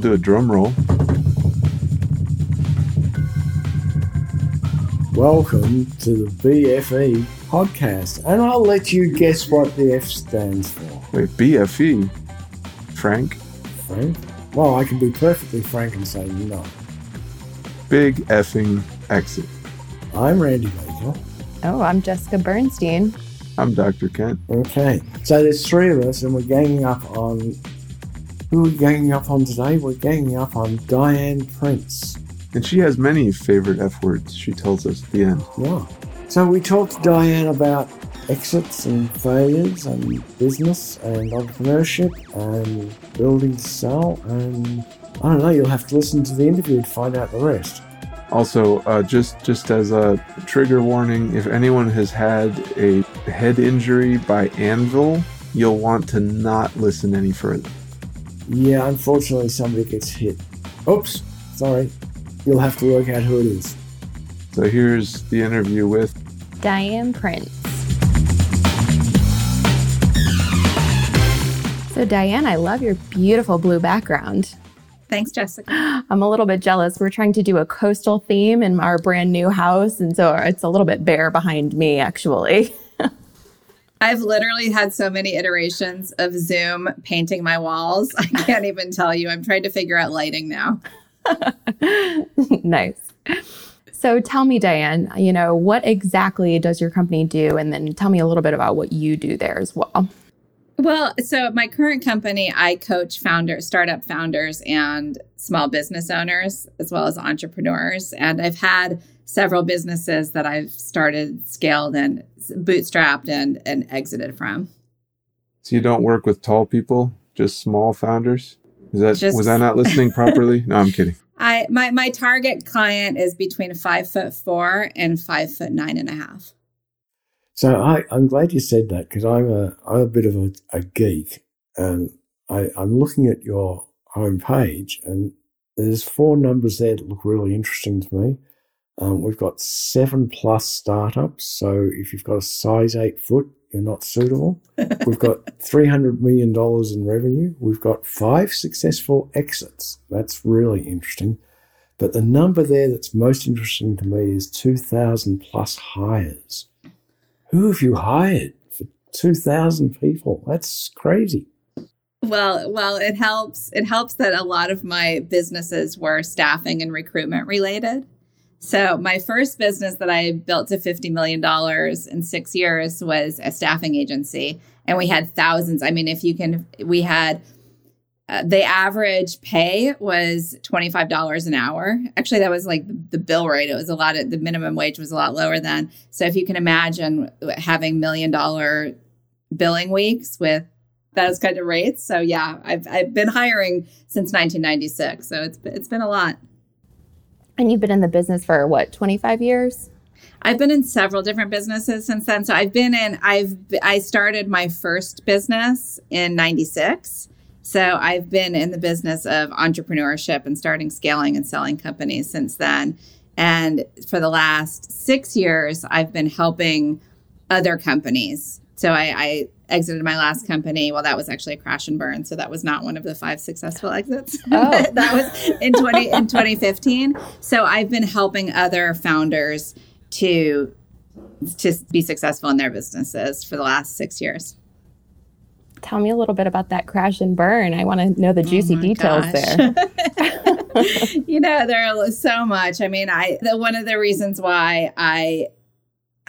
I'll do a drum roll. Welcome to the BFE podcast, and I'll let you guess what the F stands for. Wait, BFE? Frank? Frank? Well, I can be perfectly frank and say no. Big effing exit. I'm Randy Baker. Oh, I'm Jessica Bernstein. I'm Dr. Kent. Okay, so there's three of us, and we're ganging up on. Who are we ganging up on today? We're ganging up on Diane Prince. And she has many favorite F words she tells us at the end. Yeah. So we talked to Diane about exits and failures and business and entrepreneurship and building to sell and I don't know, you'll have to listen to the interview to find out the rest. Also, uh, just just as a trigger warning, if anyone has had a head injury by anvil, you'll want to not listen any further. Yeah, unfortunately somebody gets hit. Oops, sorry. You'll have to work out who it is. So here's the interview with Diane Prince. So, Diane, I love your beautiful blue background. Thanks, Jessica. I'm a little bit jealous. We're trying to do a coastal theme in our brand new house, and so it's a little bit bare behind me, actually. I've literally had so many iterations of Zoom painting my walls. I can't even tell you. I'm trying to figure out lighting now. nice. So tell me, Diane, you know, what exactly does your company do? And then tell me a little bit about what you do there as well. Well, so my current company, I coach founders, startup founders, and small business owners, as well as entrepreneurs. And I've had several businesses that I've started, scaled, and bootstrapped and, and exited from. So you don't work with tall people, just small founders? Is that just, was I not listening properly? No, I'm kidding. I my my target client is between five foot four and five foot nine and a half. So I, I'm glad you said that because I'm a I'm a bit of a, a geek and I, I'm looking at your homepage and there's four numbers there that look really interesting to me. Um, we've got seven plus startups. So if you've got a size eight foot, you're not suitable. We've got $300 million in revenue. We've got five successful exits. That's really interesting. But the number there that's most interesting to me is 2,000 plus hires. Who have you hired for 2,000 people? That's crazy. Well, well, it helps. It helps that a lot of my businesses were staffing and recruitment related. So my first business that I built to $50 million in six years was a staffing agency. And we had thousands. I mean, if you can, we had uh, the average pay was $25 an hour. Actually, that was like the, bill rate. It was a lot of the minimum wage was a lot lower then. So if you can imagine having million dollar billing weeks with those kind of rates. So yeah, I've, I've been hiring since 1996. So it's, it's been a lot. And you've been in the business for what, 25 years? I've been in several different businesses since then. So I've been in I've I started my first business in 96. So I've been in the business of entrepreneurship and starting scaling and selling companies since then. And for the last 6 years I've been helping other companies. So I, I exited my last company. Well, that was actually a crash and burn, so that was not one of the five successful exits. Oh. that was in twenty in twenty fifteen. So I've been helping other founders to to be successful in their businesses for the last six years. Tell me a little bit about that crash and burn. I want to know the oh juicy oh details gosh. there. you know, there are so much. I mean, I the, one of the reasons why I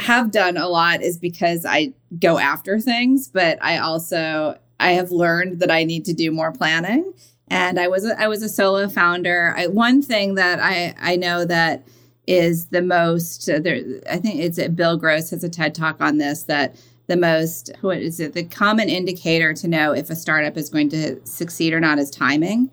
have done a lot is because I go after things, but I also I have learned that I need to do more planning. And I was a, I was a solo founder. I, one thing that I I know that is the most uh, there. I think it's uh, Bill Gross has a TED talk on this that the most what is it the common indicator to know if a startup is going to succeed or not is timing.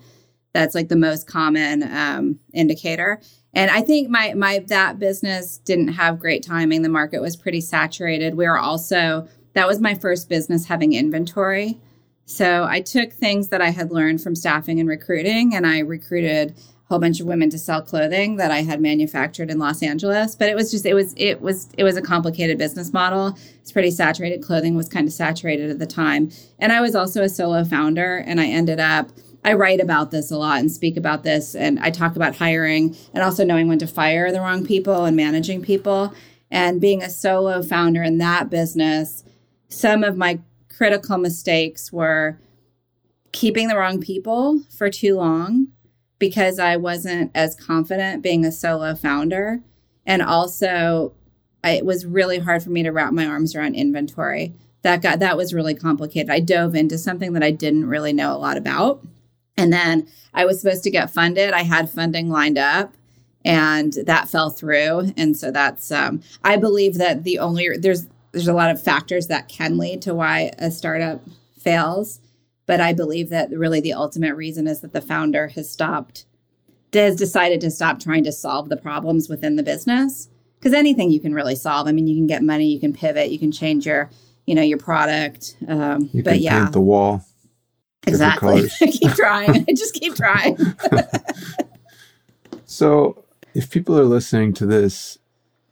That's like the most common um, indicator. And I think my my that business didn't have great timing. The market was pretty saturated. We were also that was my first business having inventory. So I took things that I had learned from staffing and recruiting and I recruited a whole bunch of women to sell clothing that I had manufactured in Los Angeles. But it was just it was it was it was a complicated business model. It's pretty saturated. Clothing was kind of saturated at the time. And I was also a solo founder and I ended up I write about this a lot and speak about this. And I talk about hiring and also knowing when to fire the wrong people and managing people. And being a solo founder in that business, some of my critical mistakes were keeping the wrong people for too long because I wasn't as confident being a solo founder. And also, it was really hard for me to wrap my arms around inventory. That got that was really complicated. I dove into something that I didn't really know a lot about. And then I was supposed to get funded. I had funding lined up and that fell through. And so that's um, I believe that the only there's there's a lot of factors that can lead to why a startup fails. But I believe that really the ultimate reason is that the founder has stopped has decided to stop trying to solve the problems within the business. Because anything you can really solve. I mean, you can get money, you can pivot, you can change your, you know, your product. Um, You but can yeah, paint the wall. Exactly. colors. keep trying. I just keep trying. So, if people are listening to this,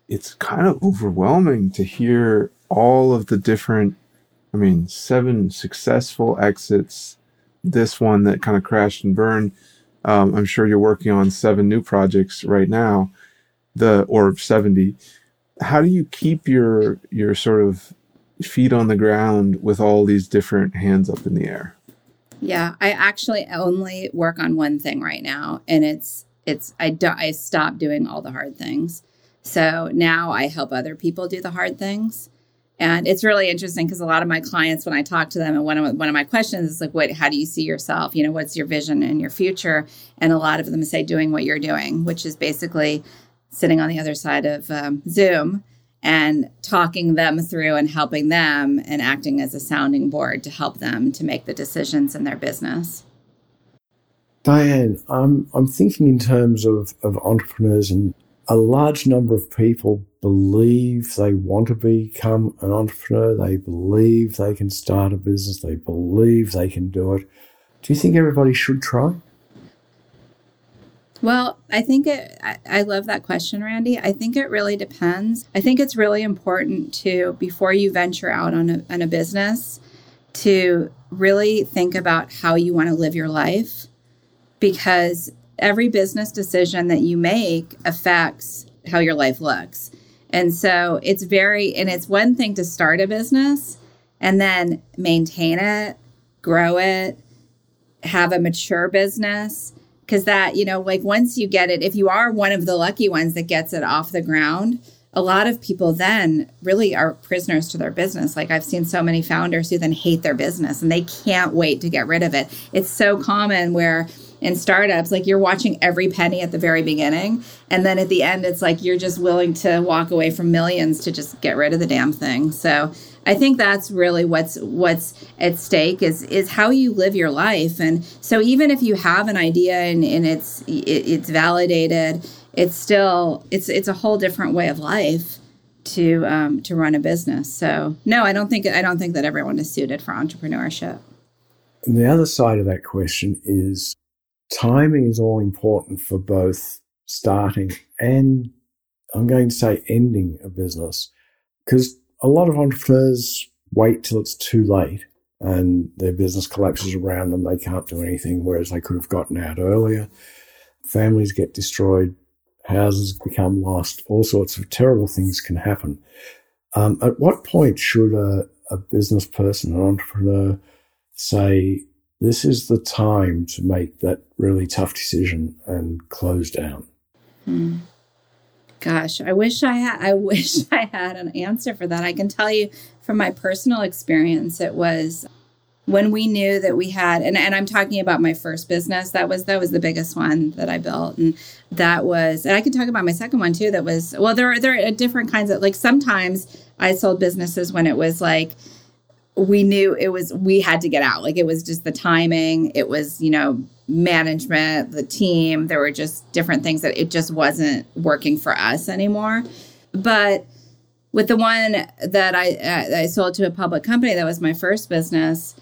it's kind of overwhelming to hear all of the different, I mean, seven successful exits, this one that kind of crashed and burned. Um, I'm sure you're working on seven new projects right now, the or 70. How do you keep your your sort of feet on the ground with all these different hands up in the air? Yeah, I actually only work on one thing right now, and it's it's I do, I stopped doing all the hard things. So now I help other people do the hard things, and it's really interesting because a lot of my clients, when I talk to them, and one of one of my questions is like, "What? How do you see yourself? You know, what's your vision and your future?" And a lot of them say, "Doing what you're doing," which is basically sitting on the other side of um, Zoom and talking them through and helping them and acting as a sounding board to help them to make the decisions in their business. Diane, I'm I'm thinking in terms of, of entrepreneurs and a large number of people believe they want to become an entrepreneur. They believe they can start a business. They believe they can do it. Do you think everybody should try? Well, I think it, I, I love that question, Randy. I think it really depends. I think it's really important to, before you venture out on a, on a business, to really think about how you want to live your life because every business decision that you make affects how your life looks. And so it's very, and it's one thing to start a business and then maintain it, grow it, have a mature business. Because that, you know, like once you get it, if you are one of the lucky ones that gets it off the ground, a lot of people then really are prisoners to their business. Like I've seen so many founders who then hate their business and they can't wait to get rid of it. It's so common where in startups, like you're watching every penny at the very beginning. And then at the end, it's like you're just willing to walk away from millions to just get rid of the damn thing. So I think that's really what's what's at stake is is how you live your life. And so even if you have an idea and, and it's it, it's validated, it's still it's it's a whole different way of life to um, to run a business. So no, I don't think I don't think that everyone is suited for entrepreneurship. And the other side of that question is timing is all important for both starting and I'm going to say ending a business because a lot of entrepreneurs wait till it's too late and their business collapses around them. They can't do anything, whereas they could have gotten out earlier. Families get destroyed, houses become lost, all sorts of terrible things can happen. Um, at what point should a, a business person, an entrepreneur, say, this is the time to make that really tough decision and close down? Hmm. Gosh, I wish I had I wish I had an answer for that. I can tell you from my personal experience it was when we knew that we had and, and I'm talking about my first business that was that was the biggest one that I built and that was and I can talk about my second one too that was well there are there are different kinds of like sometimes I sold businesses when it was like we knew it was we had to get out. Like it was just the timing it was you know management the team. There were just different things that it just wasn't working for us anymore. But with the one that i uh, i sold to a public company that was my first business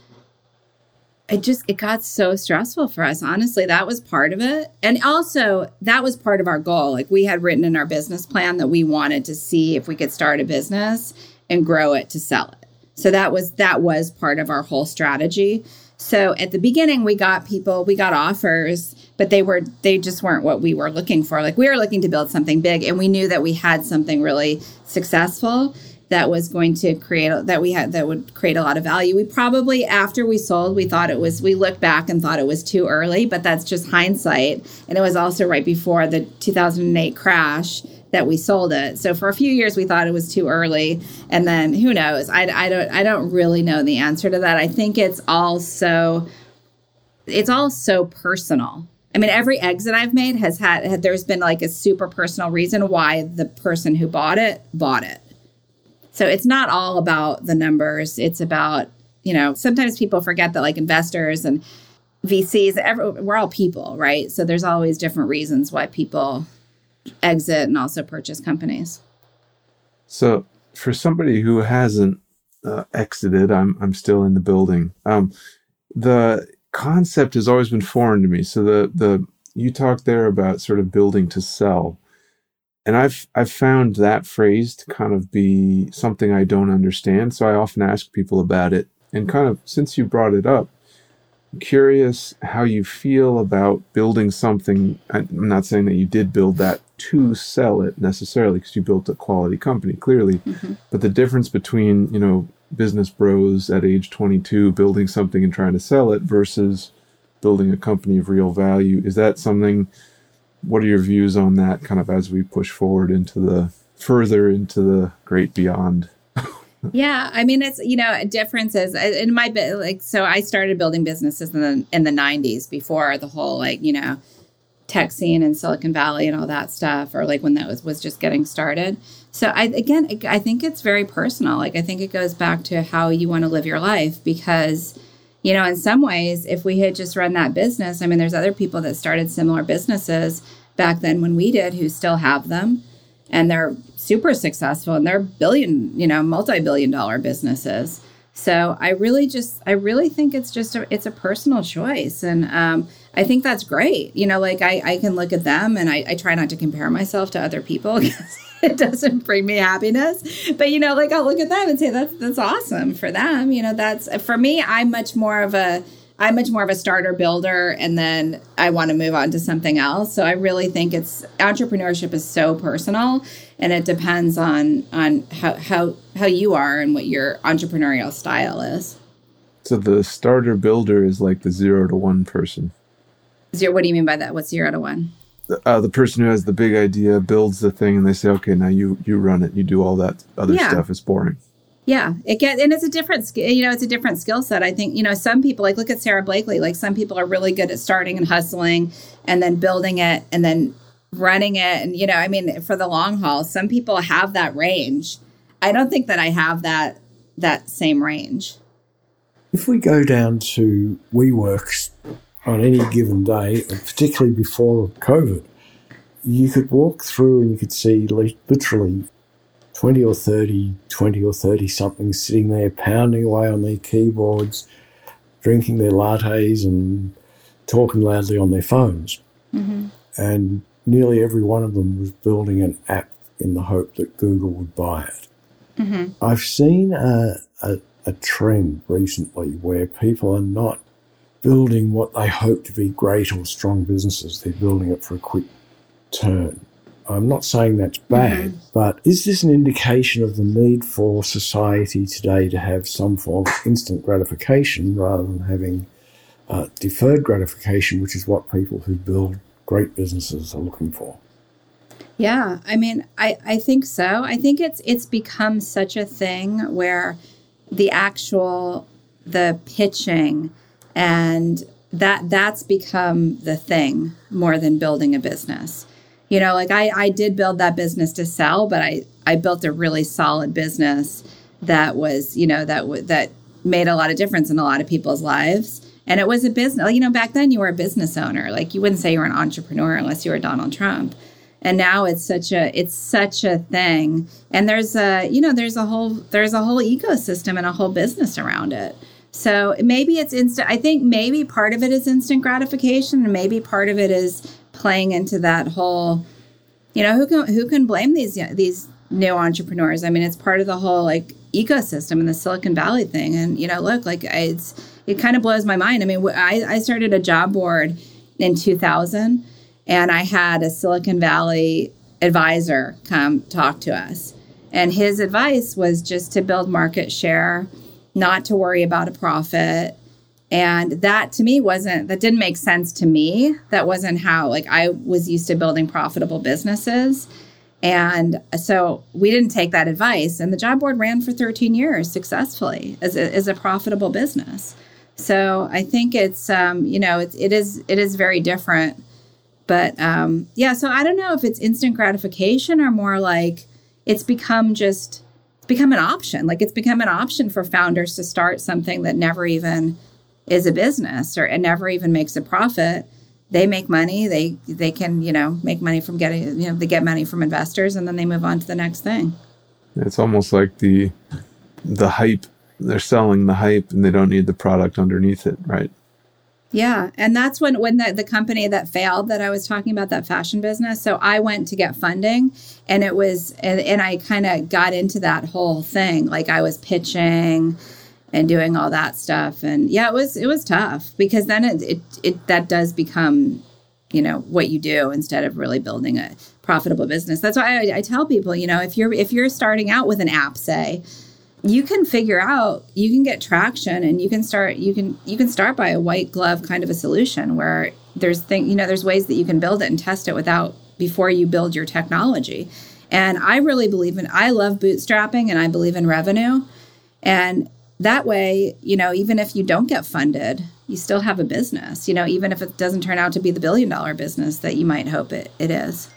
it just it got so stressful for us. Honestly that was part of it. And also that was part of our goal. Like we had written in our business plan that we wanted to see if we could start a business and grow it to sell it so that was that was part of our whole strategy So at the beginning, we got people, we got offers, but they were, they just weren't what we were looking for. Like we were looking to build something big and we knew that we had something really successful that was going to create that we had that would create a lot of value. We probably after we sold, we thought it was we looked back and thought it was too early, but that's just hindsight. And it was also right before the 2008 crash that we sold it. So for a few years we thought it was too early, and then who knows? I, I don't I don't really know the answer to that. I think it's all so it's all so personal. I mean, every exit I've made has had, had there's been like a super personal reason why the person who bought it bought it. So it's not all about the numbers. It's about, you know, sometimes people forget that like investors and VCs, every, we're all people, right? So there's always different reasons why people exit and also purchase companies. So for somebody who hasn't uh, exited, I'm I'm still in the building. Um, the concept has always been foreign to me. So the the you talked there about sort of building to sell and I've I've found that phrase to kind of be something I don't understand. So I often ask people about it. And kind of since you brought it up, curious how you feel about building something. I'm not saying that you did build that to sell it necessarily, because you built a quality company clearly. Mm-hmm. But the difference between you know business bros at age 22 building something and trying to sell it versus building a company of real value is that something what are your views on that kind of as we push forward into the further into the great beyond? yeah, I mean it's you know differences in my bit like so I started building businesses in the in the 90s before the whole like you know tech scene in Silicon Valley and all that stuff or like when that was was just getting started. So I again I think it's very personal. Like I think it goes back to how you want to live your life because you know, in some ways, if we had just run that business, I mean, there's other people that started similar businesses back then when we did who still have them and they're super successful and they're billion, you know, multi-billion dollar businesses. So I really just, I really think it's just, a, it's a personal choice. And um, I think that's great. You know, like I, I can look at them and I, I try not to compare myself to other people because it doesn't bring me happiness. But you know, like I'll look at them and say that's that's awesome for them. You know, that's for me. I'm much more of a I'm much more of a starter builder, and then I want to move on to something else. So I really think it's entrepreneurship is so personal, and it depends on on how how how you are and what your entrepreneurial style is. So the starter builder is like the zero to one person. Zero. What do you mean by that? What's zero to one? uh, the person who has the big idea builds the thing and they say okay now you you run it you do all that other yeah. stuff it's boring yeah it gets and it's a different skill you know it's a different skill set i think you know some people like look at Sara Blakely like some people are really good at starting and hustling and then building it and then running it and you know i mean for the long haul some people have that range i don't think that i have that that same range if we go down to WeWork's on any given day, particularly before COVID, you could walk through and you could see literally 20 or 30, 20 or 30 something sitting there pounding away on their keyboards, drinking their lattes and talking loudly on their phones. Mm-hmm. And nearly every one of them was building an app in the hope that Google would buy it. Mm-hmm. I've seen a, a, a trend recently where people are not building what they hope to be great or strong businesses. They're building it for a quick turn. I'm not saying that's bad, mm-hmm. but is this an indication of the need for society today to have some form of instant gratification rather than having uh, deferred gratification, which is what people who build great businesses are looking for? Yeah, I mean, I, I think so. I think it's it's become such a thing where the actual the pitching and that that's become the thing more than building a business. You know like i i did build that business to sell but i i built a really solid business that was you know that that made a lot of difference in a lot of people's lives. And it was a business you know back then you were a business owner. Like you wouldn't say you were an entrepreneur unless you were donald trump and now it's such a it's such a thing and there's a you know there's a whole there's a whole ecosystem and a whole business around it so maybe it's instant. I think maybe part of it is instant gratification, and maybe part of it is playing into that whole. You know, who can who can blame these these new entrepreneurs? I mean, it's part of the whole like ecosystem and the Silicon Valley thing. And you know, look, like it's it kind of blows my mind. I mean, I, I started a job board in 2000 and I had a Silicon Valley advisor come talk to us. And his advice was just to build market share, not to worry about a profit. And that to me wasn't, that didn't make sense to me. That wasn't how, like, I was used to building profitable businesses. And so we didn't take that advice. And the job board ran for 13 years successfully as a, as a profitable business. So I think it's, um, you know, it is, it is very different but um, yeah, so I don't know if it's instant gratification or more like it's become just it's become an option. Like it's become an option for founders to start something that never even is a business or it never even makes a profit. They make money. They they can you know make money from getting you know they get money from investors and then they move on to the next thing. It's almost like the the hype. They're selling the hype and they don't need the product underneath it, right? Yeah, and that's when when the, the company that failed that I was talking about that fashion business. So I went to get funding, and it was and, and I kind of got into that whole thing. Like I was pitching and doing all that stuff, and yeah, it was it was tough because then it it, it that does become you know what you do instead of really building a profitable business. That's why I, I tell people, you know, if you're if you're starting out with an app, say you can figure out you can get traction and you can start you can you can start by a white glove kind of a solution where there's thing you know there's ways that you can build it and test it without before you build your technology. And i really believe in i love bootstrapping and i believe in revenue. And that way you know even if you don't get funded you still have a business you know even if it doesn't turn out to be the billion dollar business that you might hope it, it is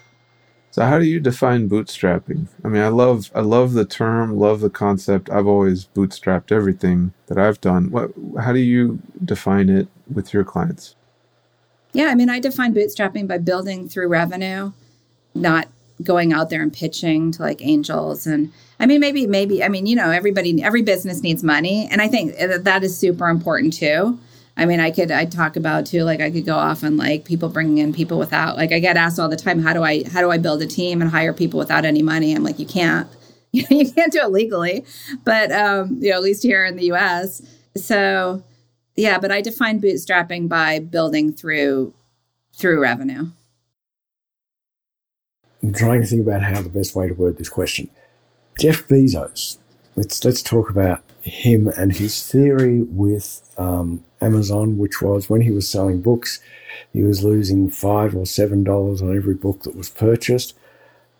so how do you define bootstrapping? I mean, I love I love the term, love the concept. I've always bootstrapped everything that I've done. What how do you define it with your clients? Yeah, I mean, I define bootstrapping by building through revenue, not going out there and pitching to like angels and I mean maybe maybe I mean, you know, everybody every business needs money and I think uh, that is super important too. I mean, I could I talk about too. Like I could go off on like people bringing in people without. Like I get asked all the time, how do I how do I build a team and hire people without any money? I'm like, you can't. you can't do it legally, but um, you know, at least here in the U.S. So yeah, but I define bootstrapping by building through through revenue. I'm trying to think about how the best way to word this question. Jeff Bezos. Let's let's talk about him and his theory with um, Amazon, which was when he was selling books, he was losing five or seven dollars on every book that was purchased.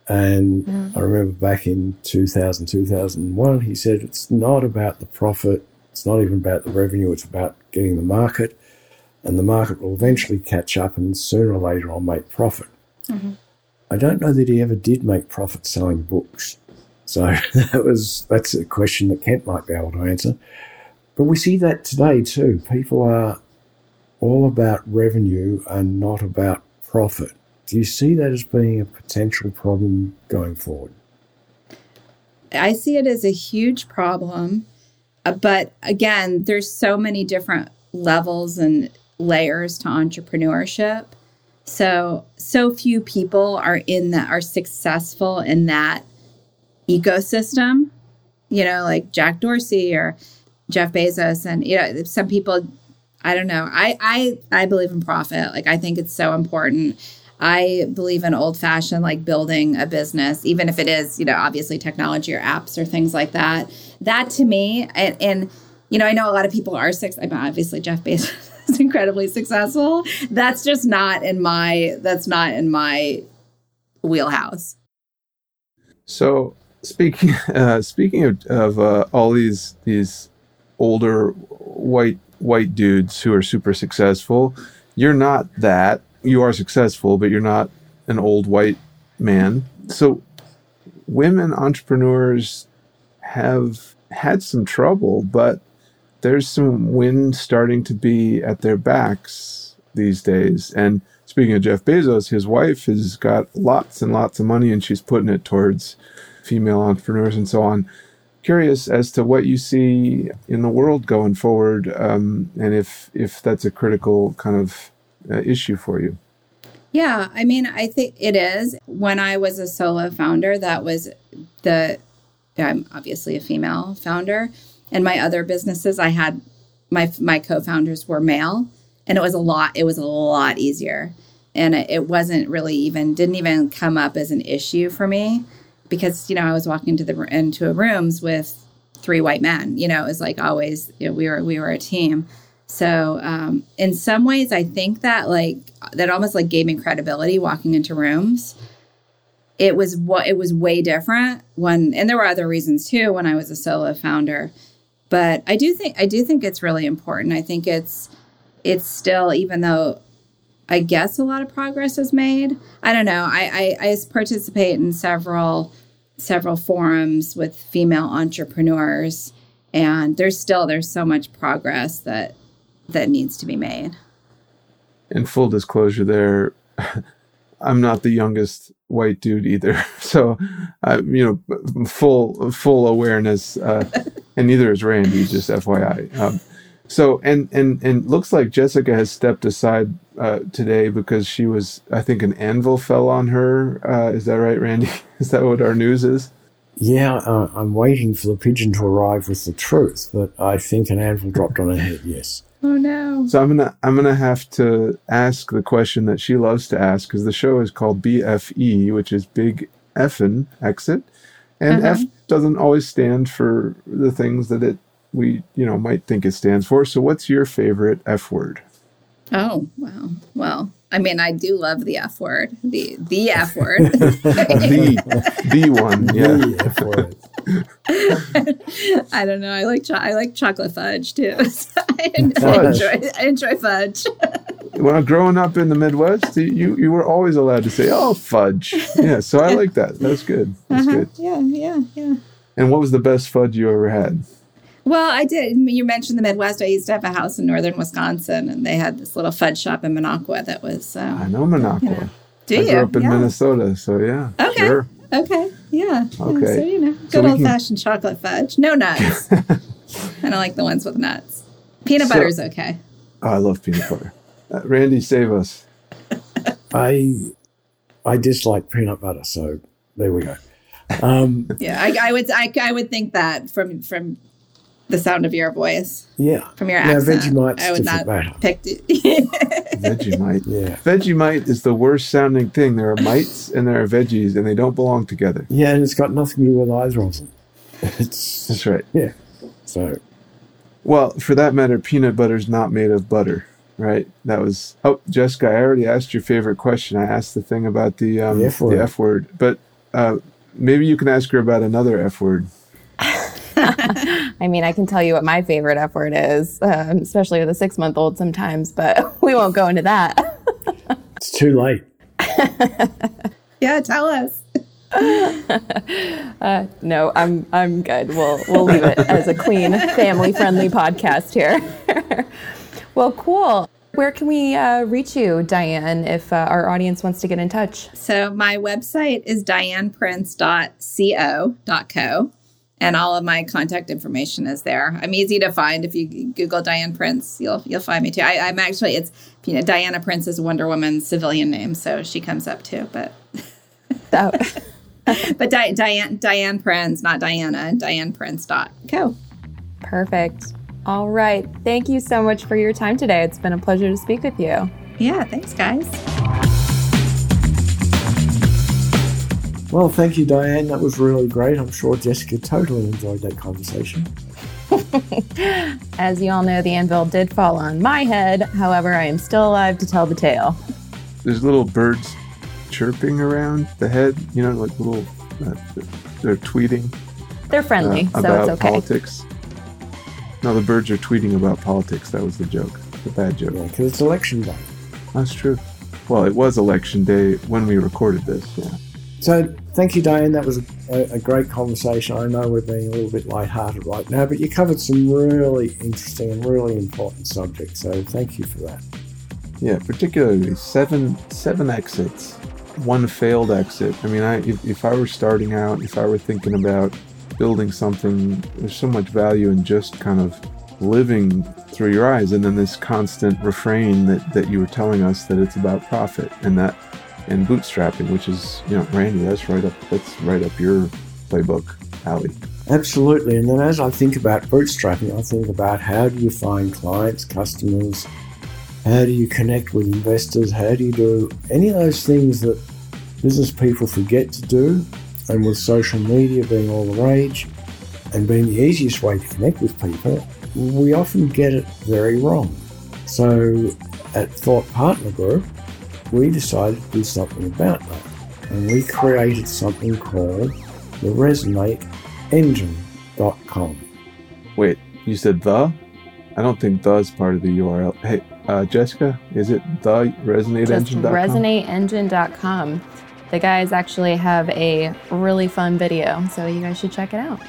And mm. I remember back in 2000, 2001, he said it's not about the profit, it's not even about the revenue, it's about getting the market. And the market will eventually catch up, and sooner or later, I'll make profit. Mm-hmm. I don't know that he ever did make profit selling books. So that was that's a question that Kent might be able to answer. But we see that today too. People are all about revenue and not about profit. Do you see that as being a potential problem going forward? I see it as a huge problem. Uh, but again, there's so many different levels and layers to entrepreneurship. So so few people are in that are successful in that ecosystem, you know, like Jack Dorsey or Jeff Bezos and you know some people I don't know. I I I believe in profit. Like I think it's so important. I believe in old fashioned like building a business, even if it is, you know, obviously technology or apps or things like that. That to me, and, and you know, I know a lot of people are six. I mean, obviously Jeff Bezos is incredibly successful. That's just not in my. That's not in my wheelhouse. So speaking uh, speaking of, of uh, all these these older white white dudes who are super successful, you're not that. You are successful, but you're not an old white man. So women entrepreneurs have had some trouble, but there's some wind starting to be at their backs these days. And speaking of Jeff Bezos, his wife has got lots and lots of money and she's putting it towards female entrepreneurs and so on. Curious as to what you see in the world going forward, um, and if if that's a critical kind of uh, issue for you. Yeah, I mean, I think it is. When I was a solo founder, that was the I'm obviously a female founder, and my other businesses, I had my my co-founders were male, and it was a lot. It was a lot easier, and it, it wasn't really even didn't even come up as an issue for me because you know I was walking into the into rooms with three white men. You know, it was like always you know, we were we were a team. So um, in some ways, I think that like that almost like gave me credibility walking into rooms. It was what it was way different when, and there were other reasons too when I was a solo founder. But I do think I do think it's really important. I think it's it's still even though I guess a lot of progress is made. I don't know. I, I, I participate in several several forums with female entrepreneurs, and there's still there's so much progress that that needs to be made. In full disclosure, there, I'm not the youngest white dude either, so I, you know, full full awareness, uh, and neither is Randy. Just FYI. Um, so and and and looks like Jessica has stepped aside uh, today because she was, I think, an anvil fell on her. Uh, is that right, Randy? Is that what our news is? Yeah, uh, I'm waiting for the pigeon to arrive with the truth, but I think an anvil dropped on her head. Yes. Oh no! So I'm gonna I'm gonna have to ask the question that she loves to ask because the show is called BFE, which is Big Effin Exit, and uh-huh. F doesn't always stand for the things that it we you know might think it stands for. So what's your favorite F word? Oh wow! Well, I mean, I do love the F word, the the F word, the the one, yeah. The F word. I don't know. I like cho- I like chocolate fudge too. So I, enjoy I enjoy fudge. well, growing up in the Midwest, you you were always allowed to say, "Oh, fudge." Yeah, so I like that. That's good. That's uh-huh. good. Yeah, yeah, yeah. And what was the best fudge you ever had? Well, I did. You mentioned the Midwest. I used to have a house in northern Wisconsin, and they had this little fudge shop in Minocqua that was. Uh, I know Minocqua. You know. Do I you? grew up in yeah. Minnesota, so yeah. Okay. Sure. Okay. Yeah. Okay. So you know, good so old fashioned chocolate fudge. No nuts. I don't like the ones with nuts. Peanut so, butter's okay. Oh, I love peanut butter. Uh, Randy, save us. I I dislike peanut butter, so there we go. Um, yeah, I, I would I, I would think that from from the sound of your voice. Yeah. From your accent. Yeah, Vegemite. I would not matter. pick it. Vegemite. Yeah. Vegemite is the worst sounding thing. There are mites and there are veggies, and they don't belong together. Yeah, and it's got nothing to do with either of them. It's, That's right. Yeah. So. Well, for that matter, peanut butter is not made of butter, right? That was. Oh, Jessica, I already asked your favorite question. I asked the thing about the um, the F word, the F word. but uh, maybe you can ask her about another F word. I mean, I can tell you what my favorite F word is, um, especially with a six month old sometimes, but we won't go into that. it's too late. yeah, tell us. uh, no, I'm I'm good. We'll we'll leave it as a clean, family friendly podcast here. well, cool. Where can we uh, reach you, Diane, if uh, our audience wants to get in touch? So my website is dianeprince.co.co and all of my contact information is there. I'm easy to find. If you Google Diane Prince, you'll you'll find me too. I, am actually it's you know Diana Prince is Wonder Woman's civilian name, so she comes up too. But oh. but Di- Diane Diane Prince, not Diana. Diane Prince dot co. Perfect. All right. Thank you so much for your time today. It's been a pleasure to speak with you. Yeah. Thanks, guys. Well, thank you, Diane. That was really great. I'm sure Jessica totally enjoyed that conversation. As you all know, the anvil did fall on my head. However, I am still alive to tell the tale. There's little birds chirping around the head, you know, like little, uh, they're tweeting. They're friendly, uh, so it's okay. politics. No, the birds are tweeting about politics. That was the joke, the bad joke. Yeah, because it's election day. That's true. Well, it was election day when we recorded this, yeah. So thank you, Diane. That was a, a, great conversation. I know we're being a little bit lighthearted right now, but you covered some really interesting and really important subjects. So thank you for that. Yeah, particularly seven seven exits, one failed exit. I mean, I if, if I were starting out, if I were thinking about building something, there's so much value in just kind of living through your eyes, and then this constant refrain that that you were telling us that it's about profit, and that and bootstrapping, which is, you know, Randy, that's right up that's right up your playbook, alley. Absolutely. And then as I think about bootstrapping, I think about how do you find clients, customers, how do you connect with investors, how do you do any of those things that business people forget to do. And with social media being all the rage and being the easiest way to connect with people, we often get it very wrong. So at Thought Partner Group, we decided to do something about that. And we created something called the Resonate engine.com. Wait, you said the? I don't think the is part of the URL. Hey, uh, Jessica, is it the resonateengine.com? resonateengine.com. The guys actually have a really fun video, so you guys should check it out.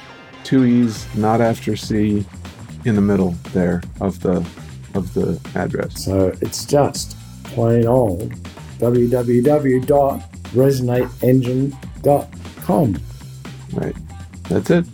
Two E's, not after C, in the middle there of the of the address. So it's just plain old www.resonateengine.com. Right. That's it.